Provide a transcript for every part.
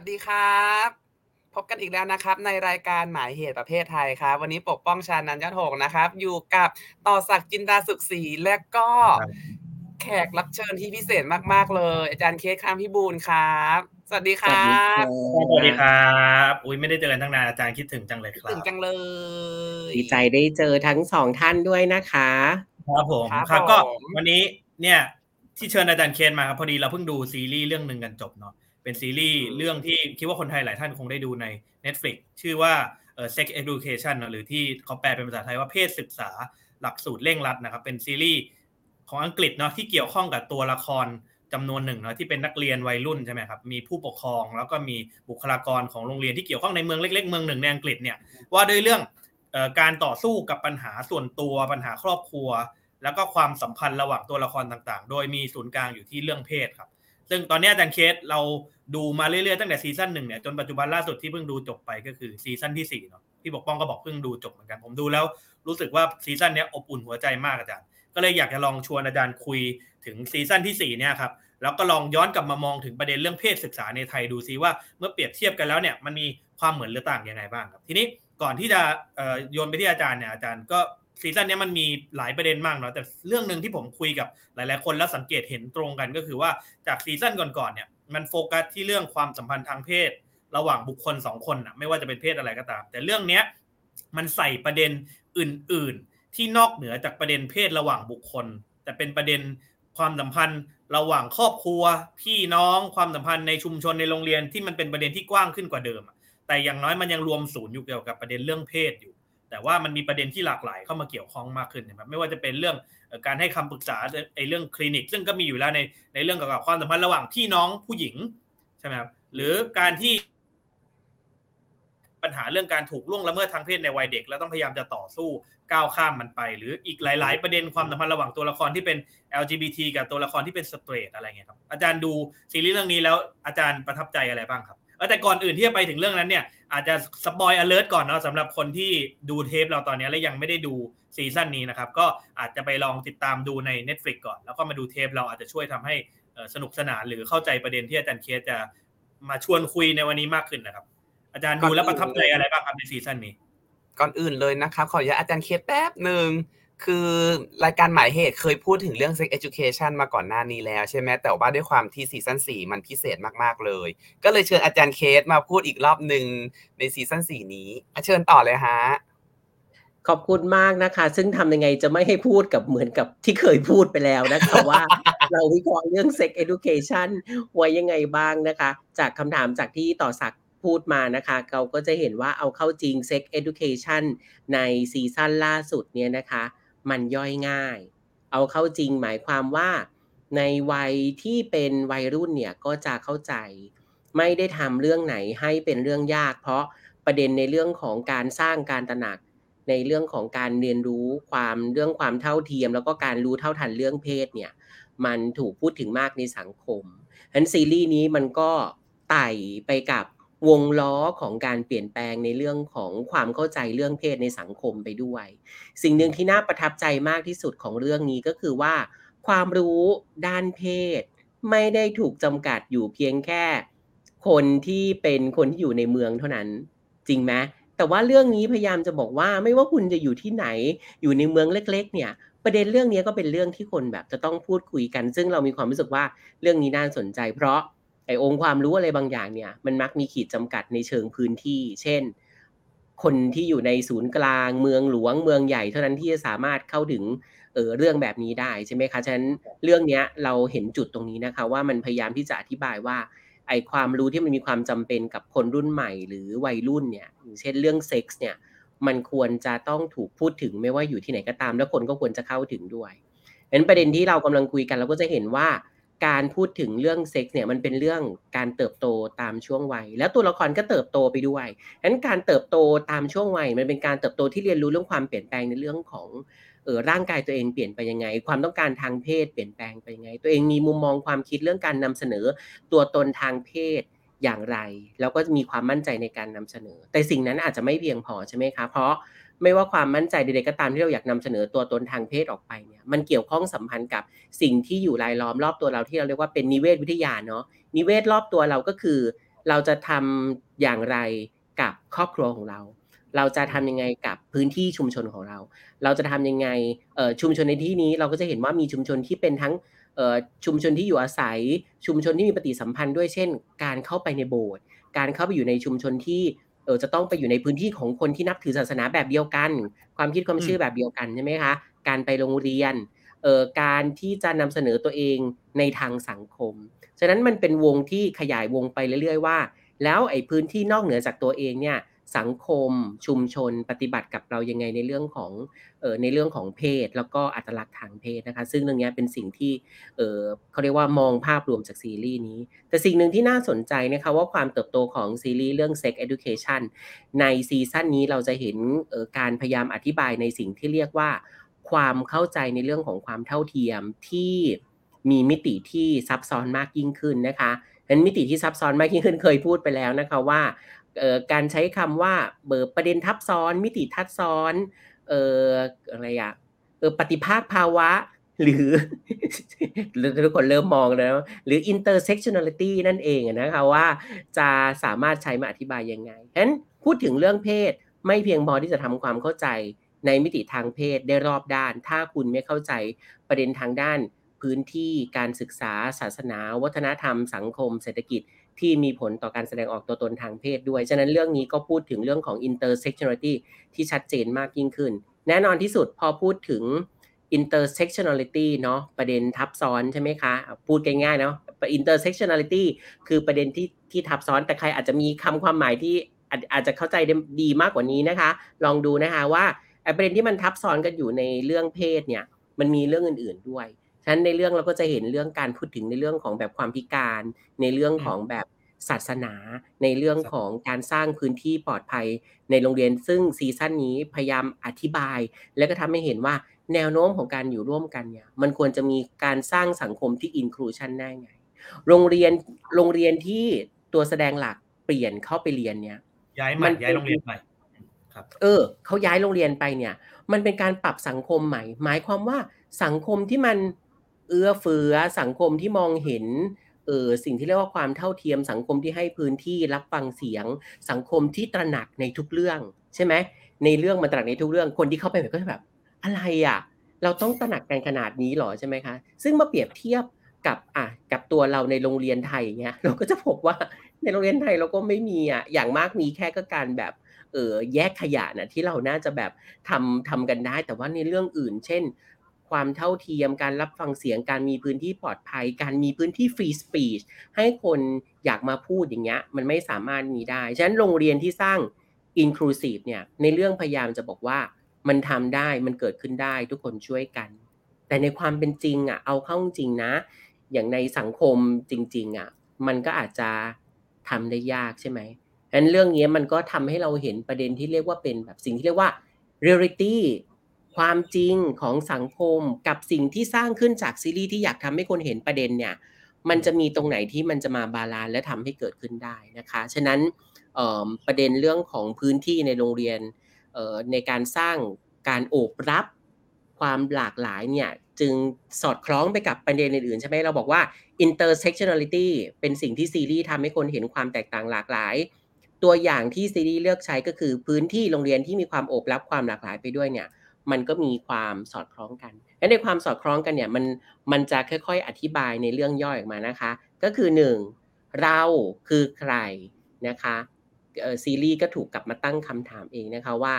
วัสดีครับ พบกันอีกแล้วนะครับ ในรายการหมายเหตุประเภทไทยครับ วันนี้ปกป้องชานันยอดหงส์นะครับ อยู่กับต่อศักดิ์จินดาสุขศรีและก็ครับแขกรับเชิญที่พิเศษมาก ๆ เลย อาจารย์เคสคามพิบูลย์ครับ สวัสดีคสวัสรัดีบสวัสดีครับ อุ้ยไม่ได้เจอกันตั้งนานอาจารย์คิดถึงจังเลยครัถึบงจังเลย ดีใจได้เจอทั้งสองท่านด้วยนะคะครับผมครับครับก็ผมวันนี้เนี่ยที่เชิญอาจารย์เคนมาครับพอดีเราเพิ่งดูซีรีส์เรื่องหนึ่งกันจบเนาะ เป็นซีรีส์เรื่องที่คิดว่าคนไทยหลายท่านคงได้ดูใน Netflix ชื่อว่าเอ่อ Sex Education เนอะหรือที่เขาแปลเป็นภาษาไทยว่าเพศศึกษาหลักสูตรเร่งรัดนะครับ เป็นซีรีส์ของอังกฤษเนาะที่เกี่ยวข้องกับตัวละครจำนวนหนึ่งเนาะที่เป็นนักเรียนวัยรุ่นใช่ไหมครับมีผู้ปกครองแล้วก็มีบุคลากรของโรงเรียนที่เกี่ยวข้องในเมืองเล็ก ๆ เมืองหนึ่งในอังกฤษเนี่ยว่าด้วยเรื่องเอ่อการต่อสู้กับปัญหาส่วนตัวปัญหาครอบครัว แล้วก็ความสัมพันธ์ระหว่างตัวละครต่างๆ โดยมีศูนย์กลางอยู่ที่เรื่องเพศครับ ซึ่งตอนนี้อาจารย์เคสเราดูมาเรื่อยๆตั้งแต่ season หนึ่งเนี่ยจนปัจจุบันล่าสุดที่เพิ่งดูจบไปก็คือ season ที่สี่เนาะพี่ปกป้องก็บอกเพิ่งดูจบเหมือนกันผมดูแล้วรู้สึกว่า season เนี้ยอบอุ่นหัวใจมากอาจารย์ ก็เลยอยากจะลองชวนอาจารย์คุยถึง season ที่สี่เนี่ยครับแล้วก็ลองย้อนกลับมามองถึงประเด็นเรื่องเพศศึกษาในไทยดูซิว่าเมื่อเปรียบเทียบกันแล้วเนี่ยมันมีความเหมือนหรือต่างยังไงบ้างครับ ทีนี้ก่อนที่จะโยนไปที่อาจารย์เนี่ยอาจารย์ก็ ซีซั่นนี้มันมีหลายประเด็นมากเนาะแต่เรื่องหนึ่งที่ผมคุยกับหลาย ๆ คนแล้วสังเกตเห็นตรงกันก็คือว่าจากซีซั่นก่อน ๆ เนี่ยมันโฟกัสที่เรื่องความสัมพันธ์ทางเพศ ระหว่างบุคคลสองคนนะไม่ว่าจะเป็นเพศอะไรก็ตาม แต่เรื่องเนี้ยมันใส่ประเด็นอื่น ๆ ที่นอกเหนือจากประเด็นเพศระหว่างบุคคล แต่เป็นประเด็นความสัมพันธ์ระหว่างครอบครัว พี่น้องความสัมพันธ์ในชุมชนในโรงเรียนที่มันเป็นประเด็นที่กว้างขึ้นกว่าเดิม แต่อย่างน้อยมันยังรวมศูนย์อยู่เกี่ยวกับประเด็นเรื่องเพศอยู่ แต่ว่ามันมีประเด็นที่หลากหลายเข้ามาเกี่ยวข้องมากขึ้นนะครับไม่ว่าจะเป็นเรื่องการให้คำปรึกษาไอ้เรื่องคลินิก ซึ่งก็มีอยู่แล้วในในเรื่องเกี่ยวกับความสัมพันธ์ระหว่างพี่น้องผู้หญิงใช่ไหมครับหรือการที่ปัญหาเรื่องการถูกล่วงละเมิดทางเพศในวัยเด็ก แล้วต้องพยายามจะต่อสู้ก้าวข้ามมันไป หรืออีกหลาย ๆ ประเด็นความสัมพันธ์ระหว่างตัวละครที่เป็น LGBT กับตัวละครที่เป็นสเตรทอะไรเงี้ยครับอาจารย์ดูซีรีส์เรื่องนี้แล้วอาจารย์ประทับใจอะไรบ้างครับเออแต่ก่อนอื่นที่จะไปถึงเรื่องนั้นเนี่ย อาจจะ spoiler alert ก่อนเนาะสำหรับคนที่ดูเทปเราตอนนี้และยังไม่ได้ดูซีซั่นนี้นะครับ ก็อาจจะไปลองติดตามดูใน Netflix ก่อน แล้วก็มาดูเทปเราอาจจะช่วยทำให้สนุกสนานหรือเข้าใจประเด็นที่อาจารย์เคสจะมาชวนคุยในวันนี้มากขึ้นนะครับ อาจารย์ดูแล้วประทับใจอะไรบ้างครับในซีซั่นนี้ ก่อนอื่นเลยนะครับขออนุญาตอาจารย์เคสแป๊บหนึ่ง คือรายการหมายเหตุเคยพูดถึงเรื่อง sex education มาก่อนหน้านี้แล้วใช่ไหมแต่ว่าด้วยความที่ซีซั่นสี่มันพิเศษมากๆเลย ก็เลยเชิญอาจารย์เคสมาพูดอีกรอบหนึ่งในซีซั่นสี่นี้เชิญต่อเลยฮะ ขอบคุณมากนะคะ ซึ่งทำยังไงจะไม่ให้พูดกับเหมือนกับที่เคยพูดไปแล้วนะคะว่า เราวิเคราะห์เรื่อง sex education ไว้ยังไงบ้างนะคะ จากคำถามจากที่ต่อศักพูดมานะคะ เราก็จะเห็นว่าเอาเข้าจริง sex education ในซีซั่นล่าสุดเนี่ยนะคะ มันย่อยง่าย เอาเข้าจริงหมายความว่าในวัยที่เป็นวัยรุ่นเนี่ยก็จะเข้าใจ ไม่ได้ทำเรื่องไหนให้เป็นเรื่องยาก เพราะประเด็นในเรื่องของการสร้างการตระหนักในเรื่องของการเรียนรู้ความเรื่องความเท่าเทียม แล้วก็การรู้เท่าทันเรื่องเพศเนี่ยมันถูกพูดถึงมากในสังคมฉะนั้นซีรีส์นี้มันก็ไต่ไปกับ วงล้อของการเปลี่ยนแปลงในเรื่องของความเข้าใจเรื่องเพศในสังคมไปด้วย สิ่งหนึ่งที่น่าประทับใจมากที่สุดของเรื่องนี้ก็คือว่า ความรู้ด้านเพศ ไม่ได้ถูกจำกัดอยู่เพียงแค่ คนที่เป็นคนที่อยู่ในเมืองเท่านั้น จริงไหมแต่ว่าเรื่องนี้พยายามจะบอกว่าไม่ว่าคุณจะอยู่ที่ไหนอยู่ในเมืองเล็ก ๆ เนี่ยประเด็นเรื่องนี้ก็เป็นเรื่องที่คนแบบจะต้องพูดคุยกัน ซึ่งเรามีความรู้สึกว่าเรื่องนี้น่าสนใจ เพราะ ไอ้องค์ความรู้อะไรบางอย่างเนี่ยมันมักมีขีดจำกัดในเชิงพื้นที่ เช่น คนที่อยู่ในศูนย์กลางเมืองหลวงเมืองใหญ่เท่านั้นที่จะสามารถเข้าถึงเออเรื่องแบบนี้ได้ใช่ไหมคะฉะนั้นเรื่องเนี้ยเราเห็นจุดตรงนี้นะคะ ว่ามันพยายามที่จะอธิบายว่าไอความรู้ที่มันมีความจำเป็นกับคนรุ่นใหม่ หรือวัยรุ่นเนี่ยอย่างเช่นเรื่องเซ็กส์เนี่ยมันควรจะต้องถูกพูดถึงไม่ว่าอยู่ที่ไหนก็ตาม แล้วคนก็ควรจะเข้าถึงด้วยเพราะฉะนั้นประเด็นที่เรากำลังคุยกันเราก็จะเห็นว่า การพูดถึงเรื่องเซ็กส์เนี่ยมันเป็นเรื่องการเติบโตตามช่วงวัย แล้วตัวละครก็เติบโตไปด้วยฉะนั้นการเติบโตตามช่วงวัย มันเป็นการเติบโตที่เรียนรู้เรื่องความเปลี่ยนแปลงในเรื่องของเออร่างกายตัวเองเปลี่ยนไปยังไง ความต้องการทางเพศเปลี่ยนแปลงไปยังไง ตัวเองมีมุมมองความคิดเรื่องการนำเสนอ ตัวตนทางเพศอย่างไร แล้วก็มีความมั่นใจในการนำเสนอ แต่สิ่งนั้นอาจจะไม่เพียงพอใช่ไหมคะเพราะ ไม่ว่าความมั่นใจใดๆก็ตามที่เราอยากนำเสนอตัวตนทางเพศออกไปเนี่ยมันเกี่ยวข้องสัมพันธ์กับสิ่งที่อยู่รายล้อมรอบตัวเราที่เราเรียกว่าเป็นนิเวศวิทยาเนาะนิเวศรอบตัวเราก็คือ เราจะทำอย่างไรกับครอบครัวของเรา เราจะทำยังไงกับพื้นที่ชุมชนของเรา เราจะทำยังไงชุมชนในที่นี้เราก็จะเห็นว่ามีชุมชนที่เป็นทั้งชุมชนที่อยู่อาศัย ชุมชนที่มีปฏิสัมพันธ์ด้วยเช่น การเข้าไปในโบสถ์การเข้าไปอยู่ในชุมชนที่ เออจะต้องไปอยู่ในพื้นที่ของคนที่นับถือศาสนาแบบเดียวกัน ความคิดความเชื่อแบบเดียวกันใช่ไหมคะ การไปโรงเรียนเอ่อการที่จะนำเสนอตัวเองในทางสังคม ฉะนั้นมันเป็นวงที่ขยายวงไปเรื่อยๆว่า แล้วไอ้พื้นที่นอกเหนือจากตัวเองเนี่ย สังคมชุมชนปฏิบัติกับเรายังไงในเรื่องของเอ่อในเรื่องของเพศ แล้วก็อัตลักษณ์ทางเพศนะคะ ซึ่งเรื่องนี้เป็นสิ่งที่เอ่อเขาเรียกว่ามองภาพรวมจากซีรีส์นี้ แต่สิ่งหนึ่งที่น่าสนใจนะคะว่าความเติบโตของซีรีส์เรื่อง Sex Education ในซีซั่นนี้เราจะเห็นเอ่อการพยายามอธิบายในสิ่งที่เรียกว่า ความเข้าใจในเรื่องของความเท่าเทียมที่มีมิติที่ซับซ้อนมากยิ่งขึ้นนะคะเห็นมิติที่ซับซ้อนมากยิ่งขึ้นเคยพูดไปแล้วนะคะว่า การใช้คำว่าเบอร์ประเด็นทับซ้อน มิติทับซ้อนเอออะไรอะเออปฏิภาคภาวะ หรือทุกคนเริ่มมองแล้ว หรือ intersectionality นั่นเองนะคะว่าจะสามารถใช้มาอธิบายยังไงฉะนั้นพูดถึงเรื่องเพศไม่เพียงพอที่จะทำความเข้าใจในมิติทางเพศได้รอบด้าน ถ้าคุณไม่เข้าใจประเด็นทางด้านพื้นที่การศึกษาศาสนา วัฒนธรรม สังคม เศรษฐกิจ ที่มีผลต่อการแสดงออกตัวตนทางเพศด้วย ฉะนั้นเรื่องนี้ก็พูดถึงเรื่องของ intersectionality ที่ชัดเจนมากยิ่งขึ้น แน่นอนที่สุดพอพูดถึง intersectionality เนาะประเด็นทับซ้อนใช่ไหมคะ พูดง่ายๆเนาะ intersectionality คือประเด็นที่ที่ทับซ้อนแต่ใครอาจจะมีคำความหมายที่อาจจะเข้าใจดีมากกว่านี้นะคะ ลองดูนะคะว่าประเด็นที่มันทับซ้อนกันอยู่ในเรื่องเพศเนี่ยมันมีเรื่องอื่น ๆด้วย นั้นในเรื่องเราก็จะเห็นเรื่องการพูดถึงในเรื่องของแบบความพิการ ในเรื่องของแบบศาสนา ในเรื่องของการสร้างพื้นที่ปลอดภัยในโรงเรียน ซึ่งซีซั่นนี้พยายามอธิบาย และก็ทำให้เห็นว่าแนวโน้มของการอยู่ร่วมกันเนี่ยมันควรจะมีการสร้างสังคมที่อินคลูชันได้ไง โรงเรียนโรงเรียนที่ตัวแสดงหลักเปลี่ยนเข้าไปเรียนเนี่ยย้ายใหม่ย้ายโรงเรียนใหม่เออเขาย้ายโรงเรียนไปเนี่ย มันเป็นการปรับสังคมใหม่ หมายความว่าสังคมที่มัน เอื้อเฟื้อสังคมที่มองเห็นเออสิ่งที่เรียกว่าความเท่าเทียมสังคมที่ให้พื้นที่รับฟังเสียง สังคมที่ตระหนักในทุกเรื่อง ใช่ไหมในเรื่องมันตระหนักในทุกเรื่อง คนที่เข้าไปก็จะแบบอะไรอะ เราต้องตระหนักกันขนาดนี้หรอใช่ไหมคะ ซึ่งมาเปรียบเทียบกับอะกับตัวเราในโรงเรียนไทยเงี้ยเราก็จะพบว่าในโรงเรียนไทยเราก็ไม่มีอะอย่างมากมีแค่ก็การแบบเออแยกขยะนะที่เราน่าจะแบบทำทำกันได้ แต่ว่าในเรื่องอื่น เช่น ความเท่าเทียม การรับฟังเสียง การมีพื้นที่ปลอดภัย การมีพื้นที่ฟรีสปีชให้คนอยากมาพูดอย่างเงี้ยมันไม่สามารถมีได้ ฉะนั้นโรงเรียนที่สร้างอินคลูซีฟเนี่ยในเรื่องพยายามจะบอกว่ามันทำได้มันเกิดขึ้นได้ทุกคนช่วยกัน แต่ในความเป็นจริงอะเอาเข้าจริงนะ อย่างในสังคมจริงๆอะมันก็อาจจะทำได้ยากใช่ไหมฉะนั้นเรื่องนี้มันก็ทำให้เราเห็นประเด็นที่เรียกว่าเป็นแบบสิ่งที่เรียกว่า reality ความจริงของสังคมกับสิ่งที่สร้างขึ้นจากซีรีส์ที่อยากทำให้คนเห็นประเด็นเนี่ย มันจะมีตรงไหนที่มันจะมาบาลานและทำให้เกิดขึ้นได้นะคะ ฉะนั้นประเด็นเรื่องของพื้นที่ในโรงเรียนในการสร้างการโอบรับความหลากหลายเนี่ยจึงสอดคล้องไปกับประเด็นอื่นๆ ใช่ไหมเราบอกว่า intersectionality เป็นสิ่งที่ซีรีส์ทำให้คนเห็นความแตกต่างหลากหลาย ตัวอย่างที่ซีรีส์เลือกใช้ก็คือพื้นที่โรงเรียนที่มีความโอบรับความหลากหลายไปด้วยเนี่ย มันก็มีความสอดคล้องกันและในความสอดคล้องกันเนี่ยมันมันจะค่อย ๆ อธิบายในเรื่องย่อยออกมานะคะ ก็คือ 1. เราคือใครนะคะซีรีส์ก็ถูกกลับมาตั้งคำถามเองนะคะว่า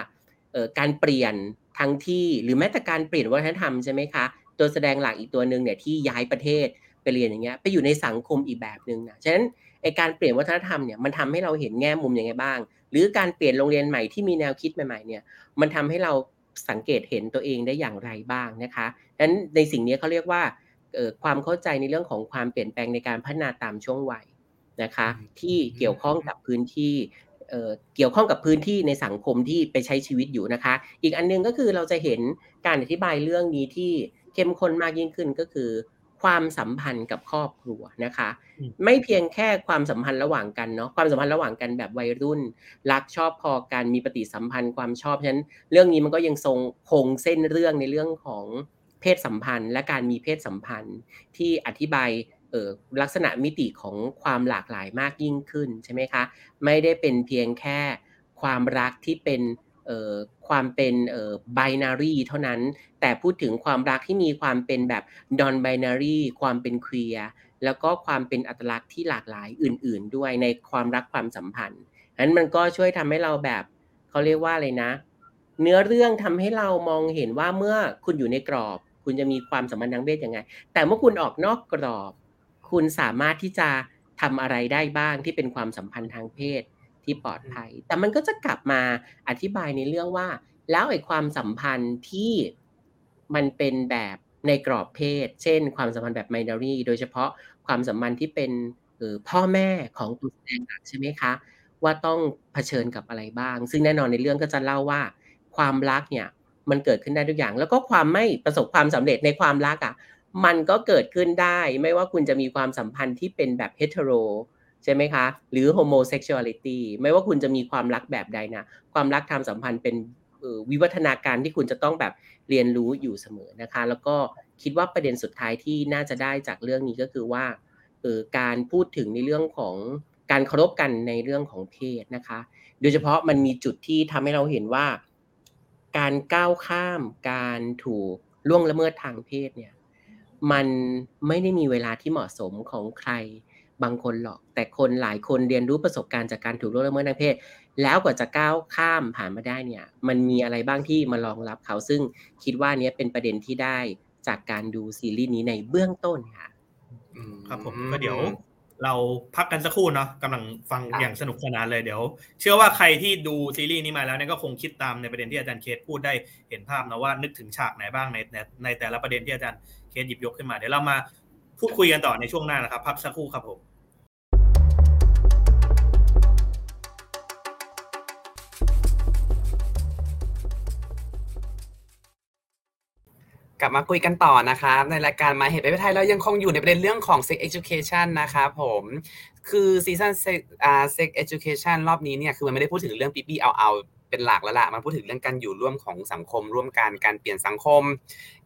การเปลี่ยนทั้งที่หรือแม้แต่การเปลี่ยนวัฒนธรรมใช่ไหมคะตัวแสดงหลักอีกตัวหนึ่งเนี่ยที่ย้ายประเทศไปเรียนอย่างเงี้ยไปอยู่ในสังคมอีกแบบหนึ่งนะฉะนั้นไอการเปลี่ยนวัฒนธรรมเนี่ยมันทำให้เราเห็นแง่มุมยังไงบ้าง หรือการเปลี่ยนโรงเรียนใหม่ที่มีแนวคิดใหม่ๆเนี่ยมันทำให้เรา สังเกตเห็นตัวเองได้อย่างไรบ้างนะคะดังนั้นในสิ่งนี้เขาเรียกว่าความเข้าใจในเรื่องของความเปลี่ยนแปลงในการพัฒนาตามช่วงวัยนะคะที่เกี่ยวข้องกับพื้นที่เกี่ยวข้องกับพื้นที่ในสังคมที่ไปใช้ชีวิตอยู่นะคะ อีกอันนึงก็คือเราจะเห็นการอธิบายเรื่องนี้ที่เข้มข้นมากยิ่งขึ้นก็คือ ความสัมพันธ์กับครอบครัวนะคะ ไม่เพียงแค่ความสัมพันธ์ระหว่างกันเนาะความสัมพันธ์ระหว่างกันแบบวัยรุ่น รักชอบพอกันมีปฏิสัมพันธ์ความชอบฉะนั้นเรื่องนี้มันก็ยังทรงคงเส้นเรื่องในเรื่องของเพศสัมพันธ์ และการมีเพศสัมพันธ์ที่อธิบายเอ่อลักษณะมิติของความหลากหลายมากยิ่งขึ้นใช่ไหมคะ ไม่ได้เป็นเพียงแค่ความรักที่เป็นเอ่อ ความเป็นเอ่อ binary เท่านั้น แต่พูดถึงความรักที่มีความเป็นแบบ non binary ความเป็น queer แล้วก็ความเป็นอัตลักษณ์ที่หลากหลายอื่น ๆ ด้วยในความรักความสัมพันธ์นั้นมันก็ช่วยทำให้เราแบบเขาเรียกว่าอะไรนะ เนื้อเรื่องทำให้เรามองเห็นว่าเมื่อคุณอยู่ในกรอบ คุณจะมีความสัมพันธ์ทางเพศยังไง แต่เมื่อคุณออกนอกกรอบ คุณสามารถที่จะทำอะไรได้บ้างที่เป็นความสัมพันธ์ทางเพศ ที่ปลอดภัย แต่มันก็จะกลับมาอธิบายในเรื่องว่า แล้วไอ้ความสัมพันธ์ที่มันเป็นแบบในกรอบเพศ เช่น ความสัมพันธ์แบบไมนารีโดยเฉพาะความสัมพันธ์ที่เป็นเออพ่อแม่ของตัวแสดงหลักใช่ไหมคะ ว่าต้องเผชิญกับอะไรบ้าง ซึ่งแน่นอนในเรื่องก็จะเล่าว่า ความรักเนี่ยมันเกิดขึ้นได้ทุกอย่าง แล้วก็ความไม่ประสบความสำเร็จในความรักอะมันก็เกิดขึ้นได้ ไม่ว่าคุณจะมีความสัมพันธ์ที่เป็นแบบเฮตโร ใช่ไหมคะ หรือ homosexuality ไม่ว่าคุณจะมีความรักแบบใดนะ ความรักทางสัมพันธ์เป็นวิวัฒนาการที่คุณจะต้องแบบเรียนรู้อยู่เสมอนะคะ แล้วก็คิดว่าประเด็นสุดท้ายที่น่าจะได้จากเรื่องนี้ก็คือว่าเออการพูดถึงในเรื่องของการเคารพกันในเรื่องของเพศนะคะ โดยเฉพาะมันมีจุดที่ทำให้เราเห็นว่า การก้าวข้ามการถูกล่วงละเมิดทางเพศเนี่ยมันไม่ได้มีเวลาที่เหมาะสมของใคร บางคนหรอก แต่คนหลายคนเรียนรู้ประสบการณ์จากการถูกล่วงละเมิดทางเพศ แล้วกว่าจะก้าวข้ามผ่านมาได้เนี่ย มันมีอะไรบ้างที่มารองรับเขาซึ่งคิดว่านี้เป็นประเด็นที่ได้จากการดูซีรีส์นี้ในเบื้องต้นค่ะครับผมก็เดี๋ยวเราพักกันสักครู่เนาะกำลังฟังอย่างสนุกสนานเลยเดี๋ยว เชื่อว่าใครที่ดูซีรีส์นี้มาแล้วเนี่ยก็คงคิดตามในประเด็นที่อาจารย์เคสพูดได้เห็นภาพนะว่านึกถึงฉากไหนบ้างในในแต่ละประเด็นที่อาจารย์เคสหยิบยกขึ้นมาเดี๋ยวเรามา พูดคุยกันต่อในช่วงหน้านะครับ พักสักครู่ครับผมกลับมาคุยกันต่อนะครับในรายการหมายเหตุประเภทไทยเรายังคงอยู่ในประเด็นเรื่องของ sex education นะครับผมคือซีซันอ่า sex education รอบนี้เนี่ยคือมันไม่ได้พูดถึงเรื่องปี้ปี้เอาเอาเป็นหลักแล้วล่ะมันพูดถึงเรื่องการอยู่ร่วมของสังคม ร่วมกันการเปลี่ยนสังคม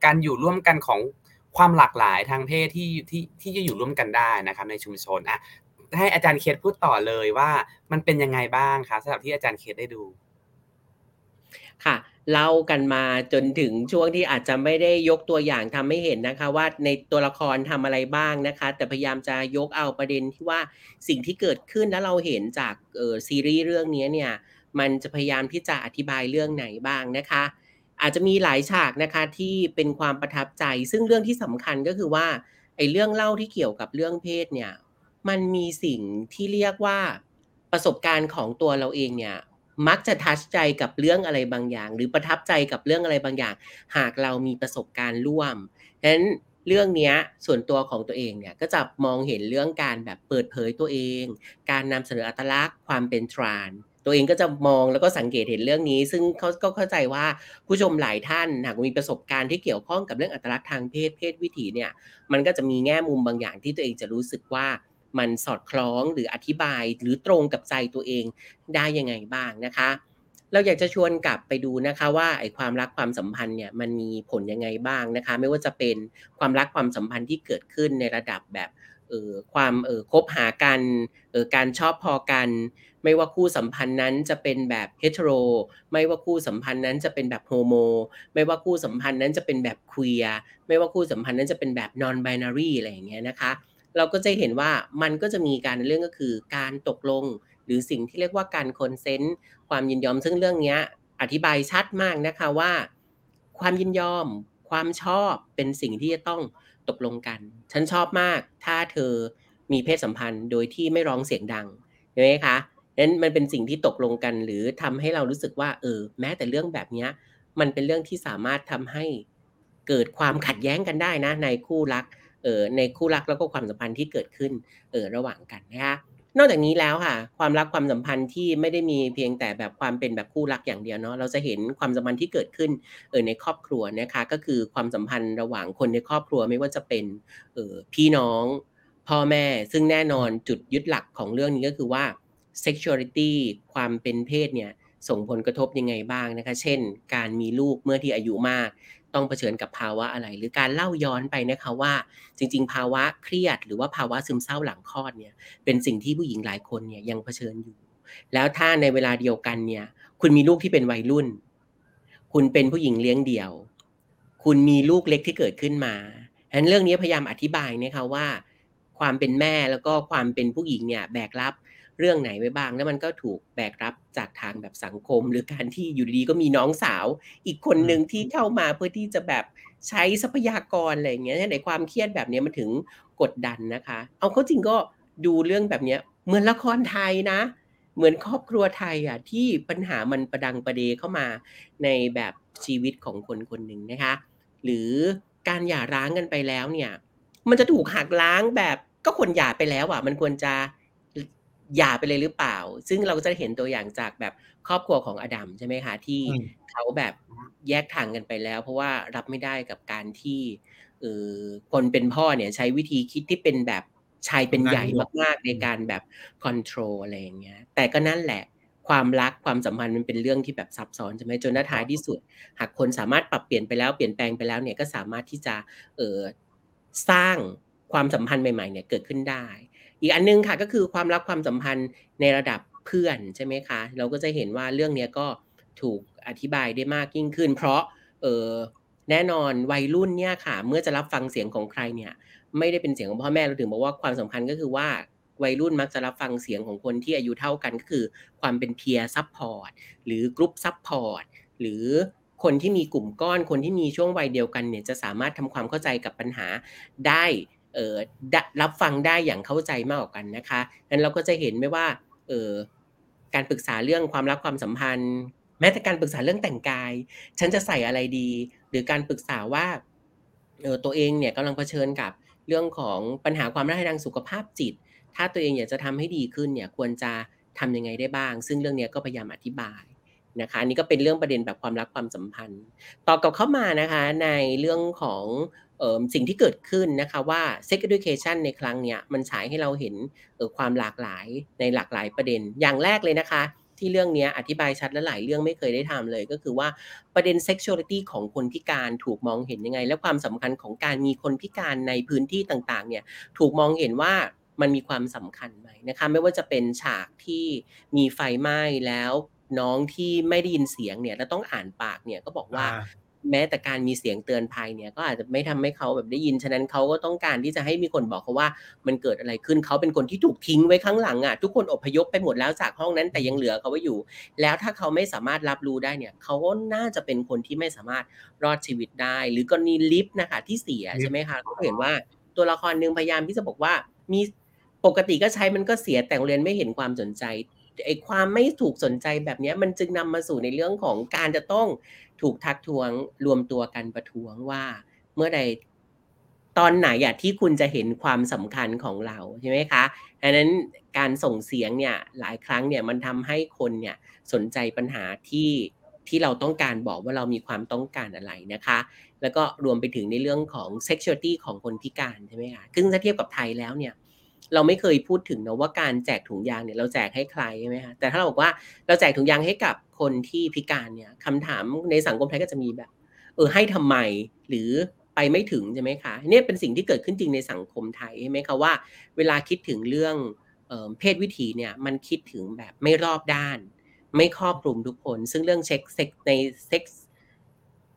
การอยู่ร่วมกันของ ความหลากหลายทางเพศที่ที่ที่จะอยู่ร่วมกันได้นะครับ ในชุมชนอะให้อาจารย์เคสพูดต่อเลยว่ามันเป็นยังไงบ้างครับสำหรับที่อาจารย์เคสได้ดู ค่ะเล่ากันมาจนถึงช่วงที่อาจจะไม่ได้ยกตัวอย่างทำให้เห็นนะคะ ว่าในตัวละครทำอะไรบ้างนะคะ แต่พยายามจะยกเอาประเด็นที่ว่าสิ่งที่เกิดขึ้นแล้วเราเห็นจากเออซีรีส์เรื่องนี้เนี่ยมันจะพยายามที่จะอธิบายเรื่องไหนบ้างนะคะ อาจจะมีหลายฉากนะคะที่เป็นความประทับใจ ซึ่งเรื่องที่สำคัญก็คือว่าไอ้เรื่องเล่าที่เกี่ยวกับเรื่องเพศเนี่ย มันมีสิ่งที่เรียกว่าประสบการณ์ของตัวเราเองเนี่ยมักจะทัชใจกับเรื่องอะไรบางอย่าง หรือประทับใจกับเรื่องอะไรบางอย่าง หากเรามีประสบการณ์ร่วมฉะนั้นเรื่องนี้ส่วนตัวของตัวเองเนี่ยก็จะมองเห็นเรื่องการแบบเปิดเผยตัวเอง การนำเสนออัตลักษณ์ความเป็นทราน ตัวเองก็จะมองแล้วก็สังเกตเห็นเรื่องนี้ ซึ่งเขาก็เข้าใจว่าผู้ชมหลายท่านหากมีประสบการณ์ที่เกี่ยวข้องกับเรื่องอัตลักษณ์ทางเพศเพศวิถีเนี่ยมันก็จะมีแง่มุมบางอย่างที่ตัวเองจะรู้สึกว่ามันสอดคล้องหรืออธิบายหรือตรงกับใจตัวเองได้ยังไงบ้างนะคะ เราอยากจะชวนกลับไปดูนะคะว่าไอ้ความรักความสัมพันธ์เนี่ยมันมีผลยังไงบ้างนะคะ ไม่ว่าจะเป็นความรักความสัมพันธ์ที่เกิดขึ้นในระดับแบบ ออความเออคบหากันเออการชอบพอกัน ไม่ว่าคู่สัมพันธ์นั้นจะเป็นแบบเฮตโรไม่ว่าคู่สัมพันธ์นั้นจะเป็นแบบโฮโมไม่ว่าคู่สัมพันธ์นั้นจะเป็นแบบควียไม่ว่าคู่สัมพันธ์นั้นจะเป็นแบบ non-binary อะไรอย่างเงี้ยนะคะเราก็จะเห็นว่ามันก็จะมีการเรื่องก็คือการตกลง หรือสิ่งที่เรียกว่าการ consent ความยินยอมซึ่งเรื่องนี้อธิบายชัดมากนะคะว่า ความยินยอม ความชอบเป็นสิ่งที่จะต้องตกลงกัน ฉันชอบมาก ถ้าเธอมีเพศสัมพันธ์โดยที่ไม่ร้องเสียงดังใช่ไหมคะนั้นมันเป็นสิ่งที่ตกลงกัน หรือทำให้เรารู้สึกว่าเออแม้แต่เรื่องแบบนี้มันเป็นเรื่องที่สามารถทำให้เกิดความขัดแย้งกันได้นะในคู่รักเออในคู่รักแล้วก็ความสัมพันธ์ที่เกิดขึ้นเออระหว่างกันนะคะ นอกจากนี้แล้วค่ะ ความรักความสัมพันธ์ที่ไม่ได้มีเพียงแต่แบบความเป็นแบบคู่รักอย่างเดียวเนาะเราจะเห็นความสัมพันธ์ที่เกิดขึ้นเออในครอบครัวนะคะ ก็คือความสัมพันธ์ระหว่างคนในครอบครัวไม่ว่าจะเป็นเออพี่น้อง พ่อแม่ ซึ่งแน่นอนจุดยึดหลักของเรื่องนี้ก็คือว่า sexuality ความเป็นเพศเนี่ยส่งผลกระทบยังไงบ้างนะคะ เช่น การมีลูกเมื่อที่อายุมาก ต้องเผชิญกับภาวะอะไร หรือการเล่าย้อนไปนะคะว่าจริง ๆ ภาวะเครียด หรือว่าภาวะซึมเศร้าหลังคลอดเนี่ยเป็นสิ่งที่ผู้หญิงหลายคนเนี่ยยังเผชิญอยู่ แล้วถ้าในเวลาเดียวกันเนี่ยคุณมีลูกที่เป็นวัยรุ่น คุณเป็นผู้หญิงเลี้ยงเดี่ยว คุณมีลูกเล็กที่เกิดขึ้นมาฉะนั้นเรื่องนี้พยายามอธิบายนะคะว่า ความเป็นแม่แล้วก็ความเป็นผู้หญิงเนี่ยแบกรับ เรื่องไหนไว้บ้าง แล้วมันก็ถูกแบกรับจากทางแบบสังคม หรือการที่อยู่ดีๆก็มีน้องสาว อีกคนหนึ่งที่เข้ามาเพื่อที่จะแบบใช้ทรัพยากรอะไรอย่างเงี้ยในความเครียดแบบนี้มันถึงกดดันนะคะ เอาเข้าจริงก็ดูเรื่องแบบเนี้ยเหมือนละครไทยนะ เหมือนครอบครัวไทยอะที่ปัญหามันประดังประเดเข้ามาในแบบชีวิตของคนคนหนึ่งนะคะ หรือการหย่าร้างกันไปแล้วเนี่ย มันจะถูกหักล้างแบบก็คนหย่าไปแล้วอะ มันควรจะ หย่าไปเลยหรือเปล่า ซึ่งเราจะเห็นตัวอย่างจากแบบครอบครัวของอดัมใช่ไหมคะที่เขาแบบแยกทางกันไปแล้ว เพราะว่ารับไม่ได้กับการที่เออคนเป็นพ่อเนี่ยใช้วิธีคิดที่เป็นแบบชายเป็นใหญ่มากๆในการแบบคอนโทรลอะไรอย่างเงี้ยแต่ก็นั่นแหละความรักความสัมพันธ์มันเป็นเรื่องที่แบบซับซ้อนใช่ไหมจนท้ายที่สุด หากคนสามารถปรับเปลี่ยนไปแล้วเปลี่ยนแปลงไปแล้วเนี่ยก็สามารถที่จะเออสร้างความสัมพันธ์ใหม่ๆเนี่ยเกิดขึ้นได้ อีกอันนึงค่ะก็คือความรักความสัมพันธ์ในระดับเพื่อนใช่ไหมคะ เราก็จะเห็นว่าเรื่องนี้ก็ถูกอธิบายได้มากยิ่งขึ้น เพราะเออแน่นอนวัยรุ่นเนี่ยค่ะ เมื่อจะรับฟังเสียงของใครเนี่ย ไม่ได้เป็นเสียงของพ่อแม่เราถึงบอกว่าความสำคัญก็คือว่าวัยรุ่นมักจะรับฟังเสียงของคนที่อายุเท่ากันก็คือ ความเป็น peer support หรือ group support หรือคนที่มีกลุ่มก้อนคนที่มีช่วงวัยเดียวกันเนี่ยจะสามารถทำความเข้าใจกับปัญหาได้ รับฟังได้อย่างเข้าใจมากกว่ากันนะคะนั้นเราก็จะเห็นไม่ว่าเออการปรึกษาเรื่องความรักความสัมพันธ์ แม้แต่การปรึกษาเรื่องแต่งกาย ฉันจะใส่อะไรดี หรือการปรึกษาว่าเออตัวเองเนี่ยกำลังเผชิญกับเรื่องของปัญหาความรักทางสุขภาพจิต ถ้าตัวเองอยากจะทำให้ดีขึ้นเนี่ยควรจะทำยังไงได้บ้าง ซึ่งเรื่องนี้ก็พยายามอธิบายนะคะอันนี้ก็เป็นเรื่องประเด็นแบบความรักความสัมพันธ์ ต่อกับเข้ามานะคะในเรื่องของ สิ่งที่เกิดขึ้นนะคะว่า sex education ในครั้งนี้มันฉายให้เราเห็นความหลากหลายในหลากหลายประเด็น อย่างแรกเลยนะคะ ที่เรื่องนี้อธิบายชัดและหลายเรื่องไม่เคยได้ทำเลย ก็คือว่าประเด็น sexuality ของคนพิการถูกมองเห็นยังไง และความสำคัญของการมีคนพิการในพื้นที่ต่างๆเนี่ยถูกมองเห็นว่ามันมีความสำคัญไหมนะคะไม่ว่าจะเป็นฉากที่มีไฟไหม้แล้วน้องที่ไม่ได้ยินเสียงเนี่ยแล้วต้องอ่านปากเนี่ยก็บอกว่า แม้แต่การมีเสียงเตือนภัยเนี่ยก็อาจจะไม่ทำให้เขาแบบได้ยิน ฉะนั้นเขาก็ต้องการที่จะให้มีคนบอกเขาว่ามันเกิดอะไรขึ้นเขาเป็นคนที่ถูกทิ้งไว้ข้างหลังอะทุกคนอพยพไปหมดแล้วจากห้องนั้นแต่ยังเหลือเขาไว้อยู่ แล้วถ้าเขาไม่สามารถรับรู้ได้เนี่ยเขาก็น่าจะเป็นคนที่ไม่สามารถรอดชีวิตได้ หรือกรณีลิฟต์นะคะที่เสียใช่ไหมคะก็เห็นว่าตัวละครหนึ่งพยายามที่จะบอกว่ามีปกติก็ใช้มันก็เสียแต่โรงเรียนไม่เห็นความสนใจ ไอ้ความไม่ถูกสนใจแบบนี้มันจึงนำมาสู่ในเรื่องของการจะต้องถูกทักท้วงรวมตัวกันประท้วงว่าเมื่อใดตอนไหนอะที่คุณจะเห็นความสำคัญของเราใช่ไหมคะดังนั้นการส่งเสียงเนี่ยหลายครั้งเนี่ยมันทำให้คนเนี่ยสนใจปัญหาที่ที่เราต้องการบอกว่าเรามีความต้องการอะไรนะคะ แล้วก็รวมไปถึงในเรื่องของ sexuality ของคนพิการใช่ไหมคะซึ่งถ้าเทียบกับไทยแล้วเนี่ย เราไม่เคยพูดถึงนะว่าการแจกถุงยางเนี่ยเราแจกให้ใครใช่ไหมคะแต่ถ้าเราบอกว่าเราแจกถุงยางให้กับคนที่พิการเนี่ยคำถามในสังคมไทยก็จะมีแบบ เออให้ทำไมหรือไปไม่ถึงใช่ไหมคะเนี่ยเป็นสิ่งที่เกิดขึ้นจริงในสังคมไทยใช่ไหมคะว่า เวลาคิดถึงเรื่องเพศวิถีเนี่ยมันคิดถึงแบบไม่รอบด้าน ไม่ครอบคลุมทุกคน ซึ่งเรื่องเช็คเซ็กในเซ็กซ์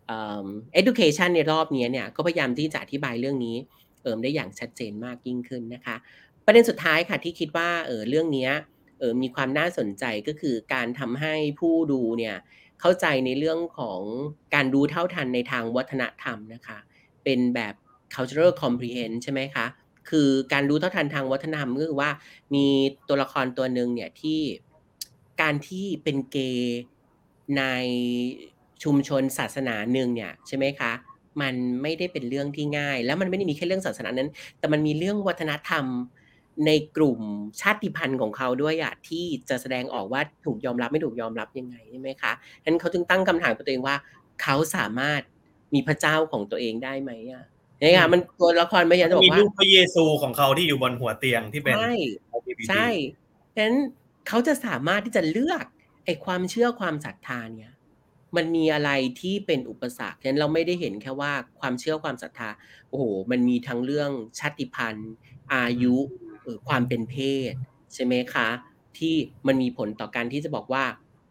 เอ่อ education ในรอบนี้เนี่ยก็พยายามที่จะอธิบายเรื่องนี้เอิมได้อย่างชัดเจนมากยิ่งขึ้นนะคะ ประเด็นสุดท้ายค่ะที่คิดว่าเออเรื่องนี้เออมีความน่าสนใจก็คือการทำให้ผู้ดูเนี่ยเข้าใจในเรื่องของการดูเท่าทันในทางวัฒนธรรมนะคะ เป็นแบบ cultural comprehend ใช่ไหมคะ คือการรู้เท่าทันทางวัฒนธรรมก็คือว่ามีตัวละครตัวหนึ่งเนี่ยที่การที่เป็นเกย์ในชุมชนศาสนาหนึ่งเนี่ยใช่ไหมคะมันไม่ได้เป็นเรื่องที่ง่าย แล้วมันไม่ได้มีแค่เรื่องศาสนานั้น แต่มันมีเรื่องวัฒนธรรม ในกลุ่มชาติพันธุ์ของเขาด้วยอะที่จะแสดงออกว่าถูกยอมรับไม่ถูกยอมรับยังไงใช่ไหมคะฉะนั้นเขาจึงตั้งคำถามกับตัวเองว่า เขาสามารถมีพระเจ้าของตัวเองได้ไหมอะนี่ค่ะมันตัวละครไม่ยากจะบอกว่ามีรูปพระเยซูของเขาที่อยู่บนหัวเตียงที่เป็น ใช่ใช่ฉะนั้นเขาจะสามารถที่จะเลือกไอ้ความเชื่อความศรัทธาเนี่ยมันมีอะไรที่เป็นอุปสรรคฉะนั้นเราไม่ได้เห็นแค่ว่าความเชื่อความศรัทธา โอ้โห มันมีทั้งเรื่องชาติพันธุ์ อายุเอ่อ ความเป็นเพศใช่ไหมคะ ที่มันมีผลต่อการที่จะบอกว่า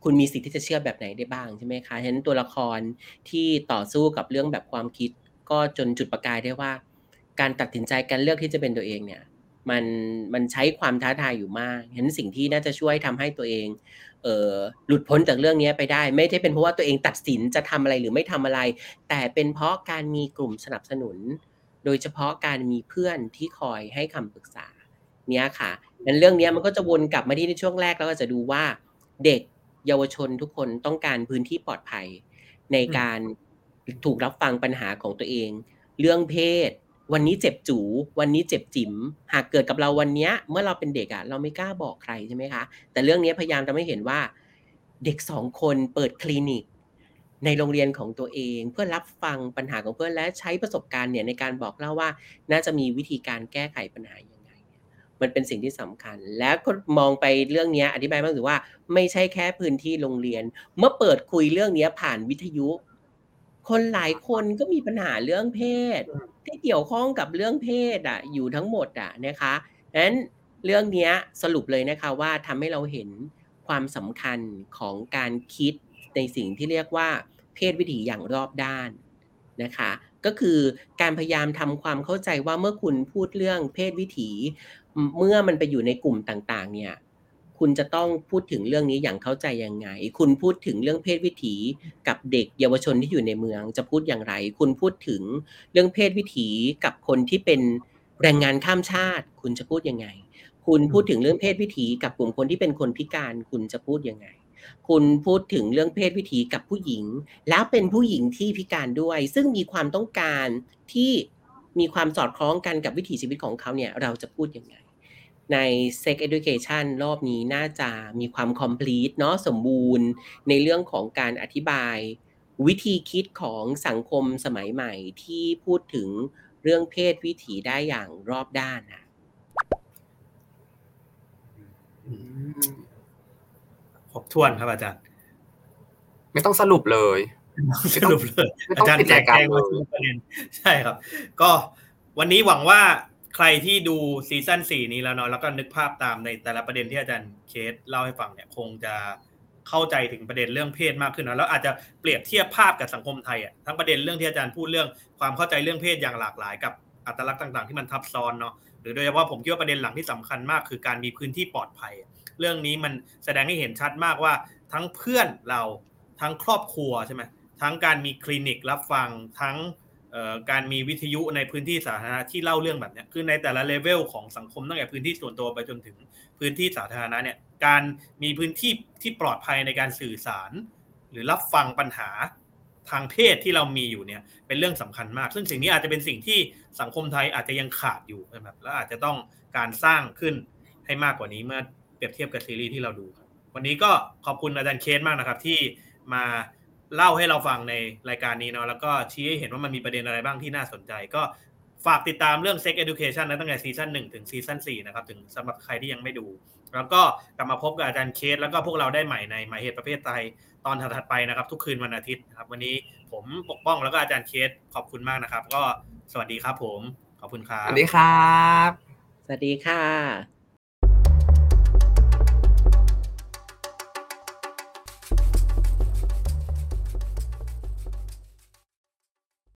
คุณมีสิทธิ์ที่จะเชื่อแบบไหนได้บ้างใช่ไหมคะฉะนั้นตัวละครที่ต่อสู้กับเรื่องแบบความคิด ก็จนจุดประกายได้ว่า การตัดสินใจการเลือกที่จะเป็นตัวเองเนี่ยมันมันใช้ความท้าทายอยู่มากเห็นสิ่งที่น่าจะช่วยทำให้ตัวเองเออหลุดพ้นจากเรื่องนี้ไปได้ ไม่ใช่เป็นเพราะว่าตัวเองตัดสินจะทำอะไรหรือไม่ทำอะไร แต่เป็นเพราะการมีกลุ่มสนับสนุน โดยเฉพาะการมีเพื่อนที่คอยให้คำปรึกษา เนี่ยค่ะงั้นเรื่องนี้มันก็จะวนกลับมาที่ในช่วงแรกแล้วก็จะดูว่าเด็กเยาวชนทุกคนต้องการพื้นที่ปลอดภัย ในการถูกรับฟังปัญหาของตัวเอง เรื่องเพศ วันนี้เจ็บจู วันนี้เจ็บจิ๋มหากเกิดกับเราวันเนี้ยเมื่อเราเป็นเด็กอะเราไม่กล้าบอกใครใช่ไหมคะ แต่เรื่องนี้พยายามจะไม่เห็นว่า เด็กสองคนเปิดคลินิก ในโรงเรียนของตัวเอง เพื่อรับฟังปัญหาของเพื่อนและใช้ประสบการณ์เนี่ยในการบอกเล่าว่า น่าจะมีวิธีการแก้ไขปัญหายังไงเนี่ย มันเป็นสิ่งที่สำคัญ แล้วก็มองไปเรื่องนี้อธิบายมากถือว่า ไม่ใช่แค่พื้นที่โรงเรียน เมื่อเปิดคุยเรื่องนี้ผ่านวิทยุ คนหลายคนก็มีปัญหาเรื่องเพศ ที่เกี่ยวข้องกับเรื่องเพศอะ อยู่ทั้งหมดอะนะคะดังนั้นเรื่องนี้สรุปเลยนะคะว่าทำให้เราเห็นความสำคัญของการคิดในสิ่งที่เรียกว่า เพศวิถีอย่างรอบด้านนะคะ ก็คือการพยายามทำความเข้าใจว่าเมื่อคุณพูดเรื่องเพศวิถี เมื่อมันไปอยู่ในกลุ่มต่างๆ เนี่ย คุณจะต้องพูดถึงเรื่องนี้อย่างเข้าใจยังไง คุณพูดถึงเรื่องเพศวิถีกับเด็กเยาวชนที่อยู่ในเมือง จะพูดอย่างไร คุณพูดถึงเรื่องเพศวิถีกับคนที่เป็นแรงงานข้ามชาติ คุณจะพูดยังไง คุณพูดถึงเรื่องเพศวิถีกับกลุ่มคนที่เป็นคนพิการ คุณจะพูดยังไง คุณพูดถึงเรื่องเพศวิถีกับผู้หญิง แล้วเป็นผู้หญิงที่พิการด้วย ซึ่งมีความต้องการที่มีความสอดคล้องกันกับวิถีชีวิตของเขาเนี่ย เราจะพูดยังไง ใน Sex Education รอบนี้น่าจะมีความ complete เนาะสมบูรณ์ในเรื่องของการอธิบายวิธีคิดของสังคมสมัยใหม่ที่พูดถึงเรื่องเพศวิถีได้อย่างรอบด้านค่ะครบถ้วนครับอาจารย์ ไม่ต้องสรุปเลยสรุปเลยอาจารย์ปิดแจกแจการงมาทุกประเด็นใช่ครับ ก็วันนี้หวังว่า ใครที่ดูซีซั่นสี่นี้แล้วเนาะแล้วก็นึกภาพตามในแต่ละประเด็นที่อาจารย์เคสเล่าให้ฟังเนี่ยคงจะเข้าใจถึงประเด็นเรื่องเพศมากขึ้นนะแล้วอาจจะเปรียบเทียบภาพกับสังคมไทยอะทั้งประเด็นเรื่องที่อาจารย์พูดเรื่องความเข้าใจเรื่องเพศอย่างหลากหลาย กับอัตลักษณ์ต่าง ๆ ที่มันทับซ้อนเนาะหรือโดยเฉพาะผมคิดว่าประเด็นหลังที่สำคัญมาก คือการมีพื้นที่ปลอดภัย เรื่องนี้มันแสดงให้เห็นชัดมากว่า ทั้งเพื่อนเราทั้งครอบครัวใช่ไหมทั้งการมีคลินิกรับฟังทั้ง การมีวิทยุในพื้นที่สาธารณะที่เล่าเรื่องแบบนี้คือในแต่ละเลเวลของสังคมตั้งแต่พื้นที่ส่วนตัวไปจนถึงพื้นที่สาธารณะเนี่ยการมีพื้นที่ที่ปลอดภัยในการสื่อสาร หรือรับฟังปัญหาทางเพศที่เรามีอยู่เนี่ยเป็นเรื่องสำคัญมาก ซึ่งสิ่งนี้อาจจะเป็นสิ่งที่สังคมไทยอาจจะยังขาดอยู่นะครับและอาจจะต้องการสร้างขึ้นให้มากกว่านี้เมื่อเปรียบเทียบกับซีรีส์ที่เราดูครับวันนี้ก็ขอบคุณอาจารย์เคสมากนะครับที่มา เล่าให้เราฟังในรายการนี้เนาะแล้วก็ชี้ให้เห็นว่ามันมีประเด็นอะไรบ้างที่น่าสนใจ ก็ฝากติดตามเรื่อง Sex Education นะตั้งแต่ซีซั่นหนึ่งถึงซีซั่นสี่นะครับ ถึงสำหรับใครที่ยังไม่ดู แล้วก็กลับมาพบกับอาจารย์เคส แล้วก็พวกเราได้ใหม่ในหมายเหตุประเภทไทยตอนถัดไปนะครับ ทุกคืนวันอาทิตย์นะครับ วันนี้ผมปกป้องแล้วก็อาจารย์เคสขอบคุณมากนะครับ ก็สวัสดีครับผมขอบคุณครับสวัสดีครับ สวัสดีค่ะ